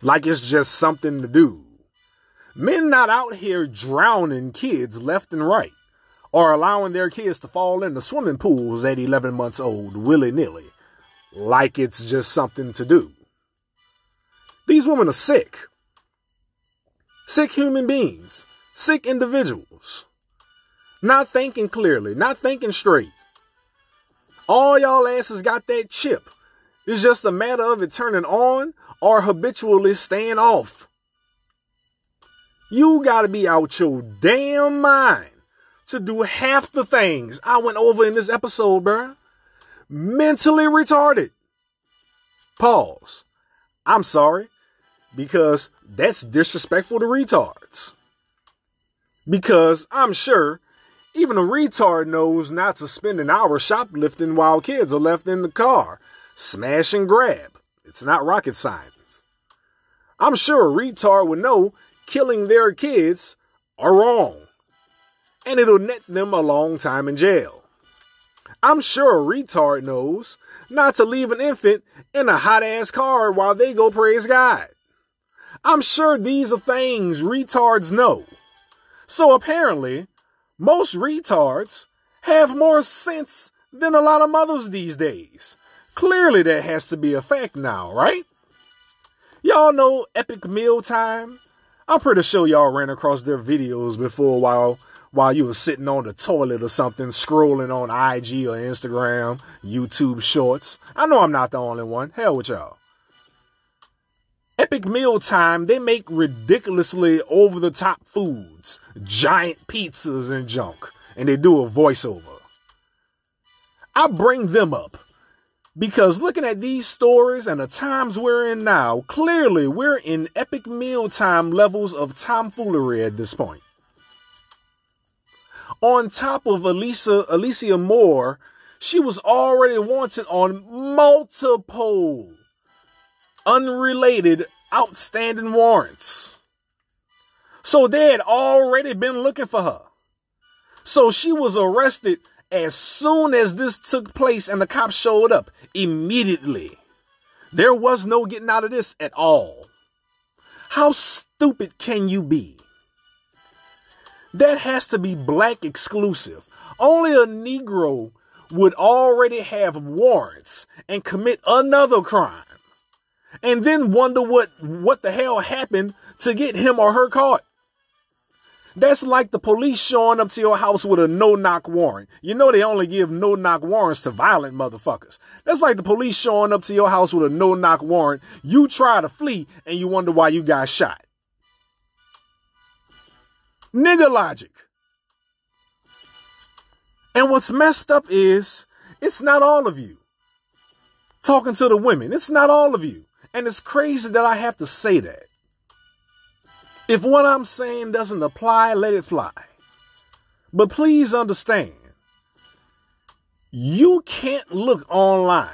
Like it's just something to do. Men not out here drowning kids left and right or allowing their kids to fall in the swimming pools at 11 months old willy nilly. Like it's just something to do. These women are sick. Sick human beings, sick individuals, not thinking clearly, not thinking straight. All y'all asses got that chip. It's just a matter of it turning on or habitually staying off. You gotta be out your damn mind to do half the things I went over in this episode, bruh. Mentally retarded. Pause. I'm sorry because that's disrespectful to retards. Because I'm sure even a retard knows not to spend an hour shoplifting while kids are left in the car. Smash and grab. It's not rocket science. I'm sure a retard would know killing their kids are wrong. And it'll net them a long time in jail. I'm sure a retard knows not to leave an infant in a hot ass car while they go praise God. I'm sure these are things retards know. So apparently, most retards have more sense than a lot of mothers these days. Clearly, that has to be a fact now, right? Y'all know Epic Meal Time? I'm pretty sure y'all ran across their videos before while while you were sitting on the toilet or something, scrolling on IG or Instagram, YouTube shorts. I know I'm not the only one. Hell with y'all. Epic Meal Time, they make ridiculously over the top foods, giant pizzas and junk, and they do a voiceover. I bring them up because looking at these stories and the times we're in now, clearly we're in epic mealtime levels of tomfoolery at this point. On top of Elisa, Alicia Moore, she was already wanted on multiple unrelated outstanding warrants. So they had already been looking for her. So she was arrested as soon as this took place and the cops showed up immediately. There was no getting out of this at all. How stupid can you be? That has to be black exclusive. Only a Negro would already have warrants and commit another crime and then wonder what, what the hell happened to get him or her caught. That's like the police showing up to your house with a no knock warrant. You know they only give no knock warrants to violent motherfuckers. That's like the police showing up to your house with a no knock warrant. You try to flee and you wonder why you got shot. Nigga logic. And what's messed up is it's not all of you. Talking to the women, it's not all of you. And it's crazy that I have to say that. If what I'm saying doesn't apply, let it fly. But please understand, you can't look online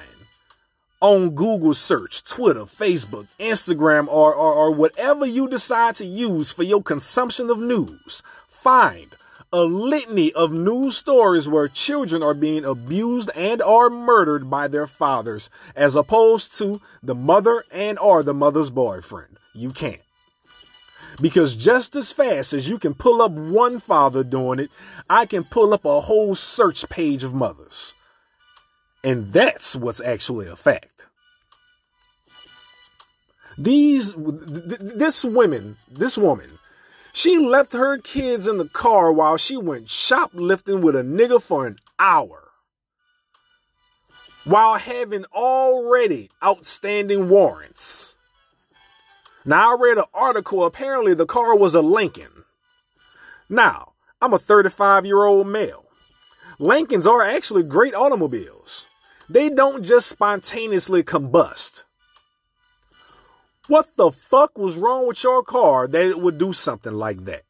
on Google search, Twitter, Facebook, Instagram, or, or, or, whatever you decide to use for your consumption of news. Find a litany of news stories where children are being abused and are murdered by their fathers as opposed to the mother and or the mother's boyfriend. You can't. Because just as fast as you can pull up one father doing it, I can pull up a whole search page of mothers. And that's what's actually a fact. These, this woman, this woman, she left her kids in the car while she went shoplifting with a nigga for an hour. While having already outstanding warrants. Now, I read an article. Apparently, the car was a Lincoln. Now, I'm a 35 year old male. Lincolns are actually great automobiles. They don't just spontaneously combust. What the fuck was wrong with your car that it would do something like that?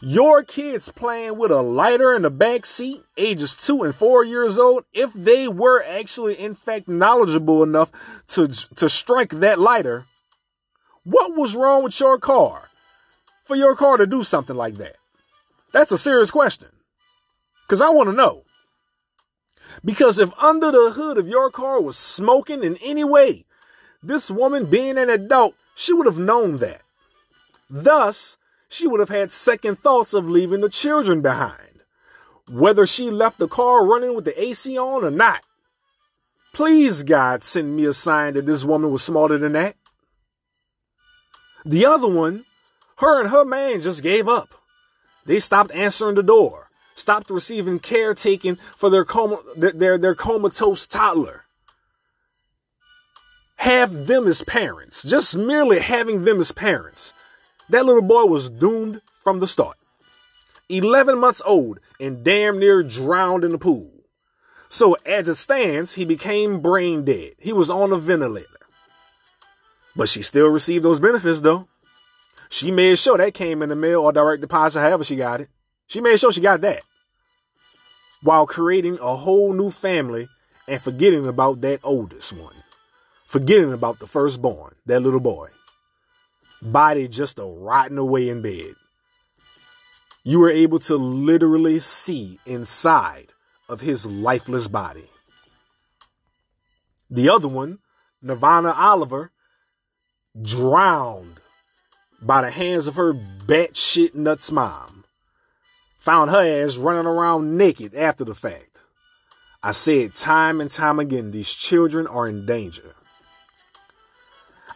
Your kids playing with a lighter in the back seat, ages two and four years old, if they were actually in fact knowledgeable enough to, to strike that lighter, what was wrong with your car for your car to do something like that? That's a serious question. Because I want to know. Because if under the hood of your car was smoking in any way, this woman being an adult, she would have known that. Thus, she would have had second thoughts of leaving the children behind, whether she left the car running with the AC on or not. Please, God, send me a sign that this woman was smarter than that. The other one, her and her man just gave up. They stopped answering the door, stopped receiving caretaking for their coma, their, their comatose toddler. Have them as parents, just merely having them as parents. That little boy was doomed from the start. 11 months old and damn near drowned in the pool. So as it stands, he became brain dead. He was on a ventilator. But she still received those benefits though. She made sure that came in the mail or direct deposit, however she got it. She made sure she got that. While creating a whole new family and forgetting about that oldest one. Forgetting about the firstborn, that little boy. Body just a rotting away in bed. You were able to literally see inside of his lifeless body. The other one, Nirvana Oliver, drowned by the hands of her batshit nuts mom. Found her ass running around naked after the fact. I said time and time again, these children are in danger.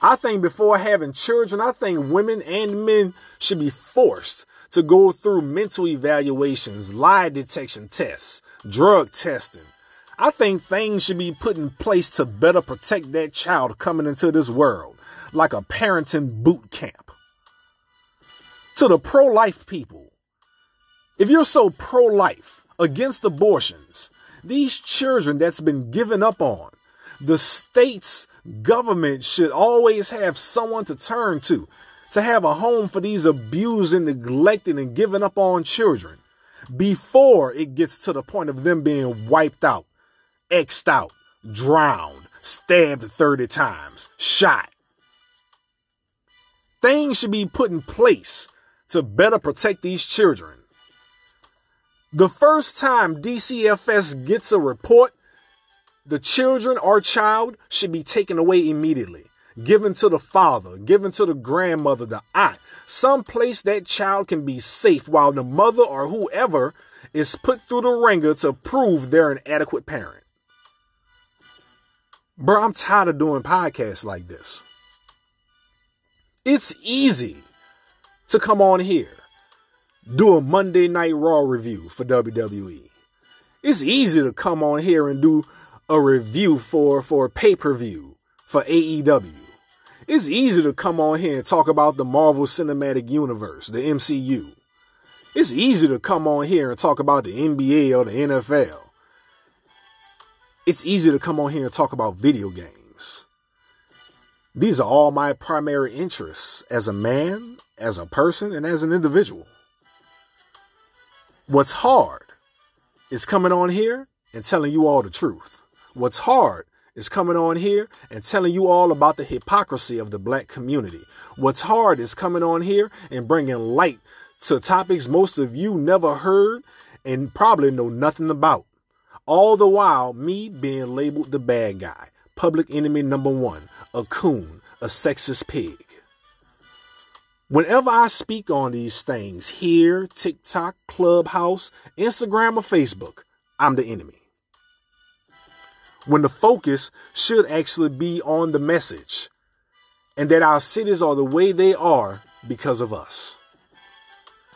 I think before having children, I think women and men should be forced to go through mental evaluations, lie detection tests, drug testing. I think things should be put in place to better protect that child coming into this world, like a parenting boot camp. To the pro life people, if you're so pro life against abortions, these children that's been given up on, the state's government should always have someone to turn to, to have a home for these abused and neglected and given up on children before it gets to the point of them being wiped out, xed out, drowned, stabbed 30 times, shot. Things should be put in place to better protect these children. The first time DCFS gets a report, the children or child should be taken away immediately, given to the father, given to the grandmother, the aunt, some place that child can be safe while the mother or whoever is put through the ringer to prove they're an adequate parent. Bro, I'm tired of doing podcasts like this. It's easy to come on here do a Monday Night Raw review for WWE. It's easy to come on here and do a review for for pay per view for AEW. It's easy to come on here and talk about the Marvel Cinematic Universe, the MCU. It's easy to come on here and talk about the NBA or the NFL. It's easy to come on here and talk about video games. These are all my primary interests as a man, as a person, and as an individual. What's hard is coming on here and telling you all the truth. What's hard is coming on here and telling you all about the hypocrisy of the black community. What's hard is coming on here and bringing light to topics most of you never heard and probably know nothing about. All the while, me being labeled the bad guy, public enemy number one, a coon, a sexist pig. Whenever I speak on these things here, TikTok, Clubhouse, Instagram, or Facebook, I'm the enemy. When the focus should actually be on the message and that our cities are the way they are because of us.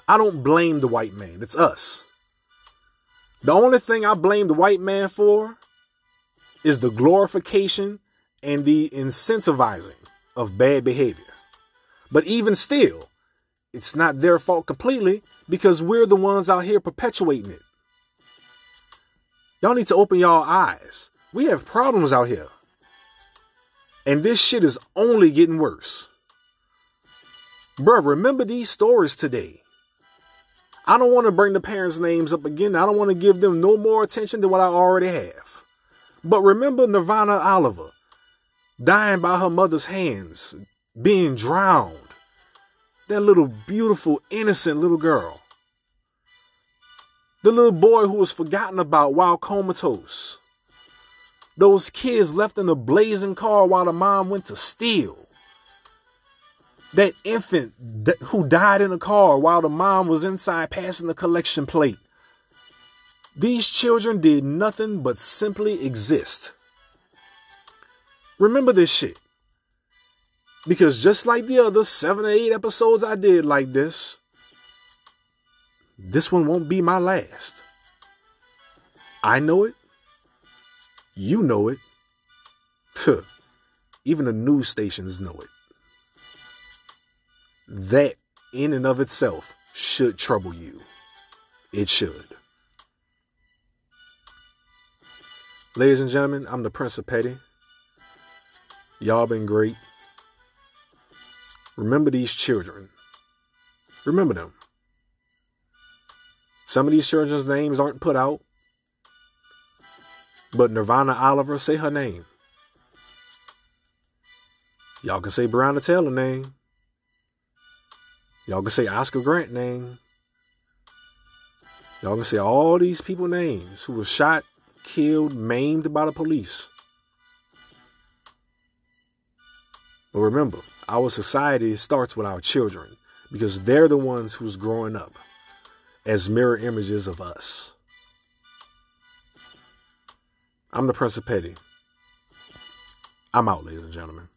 I don't blame the white man, it's us. The only thing I blame the white man for is the glorification and the incentivizing of bad behavior. But even still, it's not their fault completely because we're the ones out here perpetuating it. Y'all need to open y'all eyes. We have problems out here. And this shit is only getting worse. Bruh, remember these stories today. I don't want to bring the parents' names up again. I don't want to give them no more attention than what I already have. But remember Nirvana Oliver dying by her mother's hands, being drowned. That little beautiful, innocent little girl. The little boy who was forgotten about while comatose. Those kids left in the blazing car while the mom went to steal. That infant who died in a car while the mom was inside passing the collection plate. These children did nothing but simply exist. Remember this shit. Because just like the other seven or eight episodes I did like this, this one won't be my last. I know it. You know it. Even the news stations know it. That, in and of itself, should trouble you. It should. Ladies and gentlemen, I'm the Prince of Petty. Y'all been great. Remember these children. Remember them. Some of these children's names aren't put out. But Nirvana Oliver, say her name. Y'all can say Breonna Taylor name. Y'all can say Oscar Grant name. Y'all can say all these people names who were shot, killed, maimed by the police. But remember, our society starts with our children because they're the ones who's growing up as mirror images of us. I'm the Prince of Petty. I'm out, ladies and gentlemen.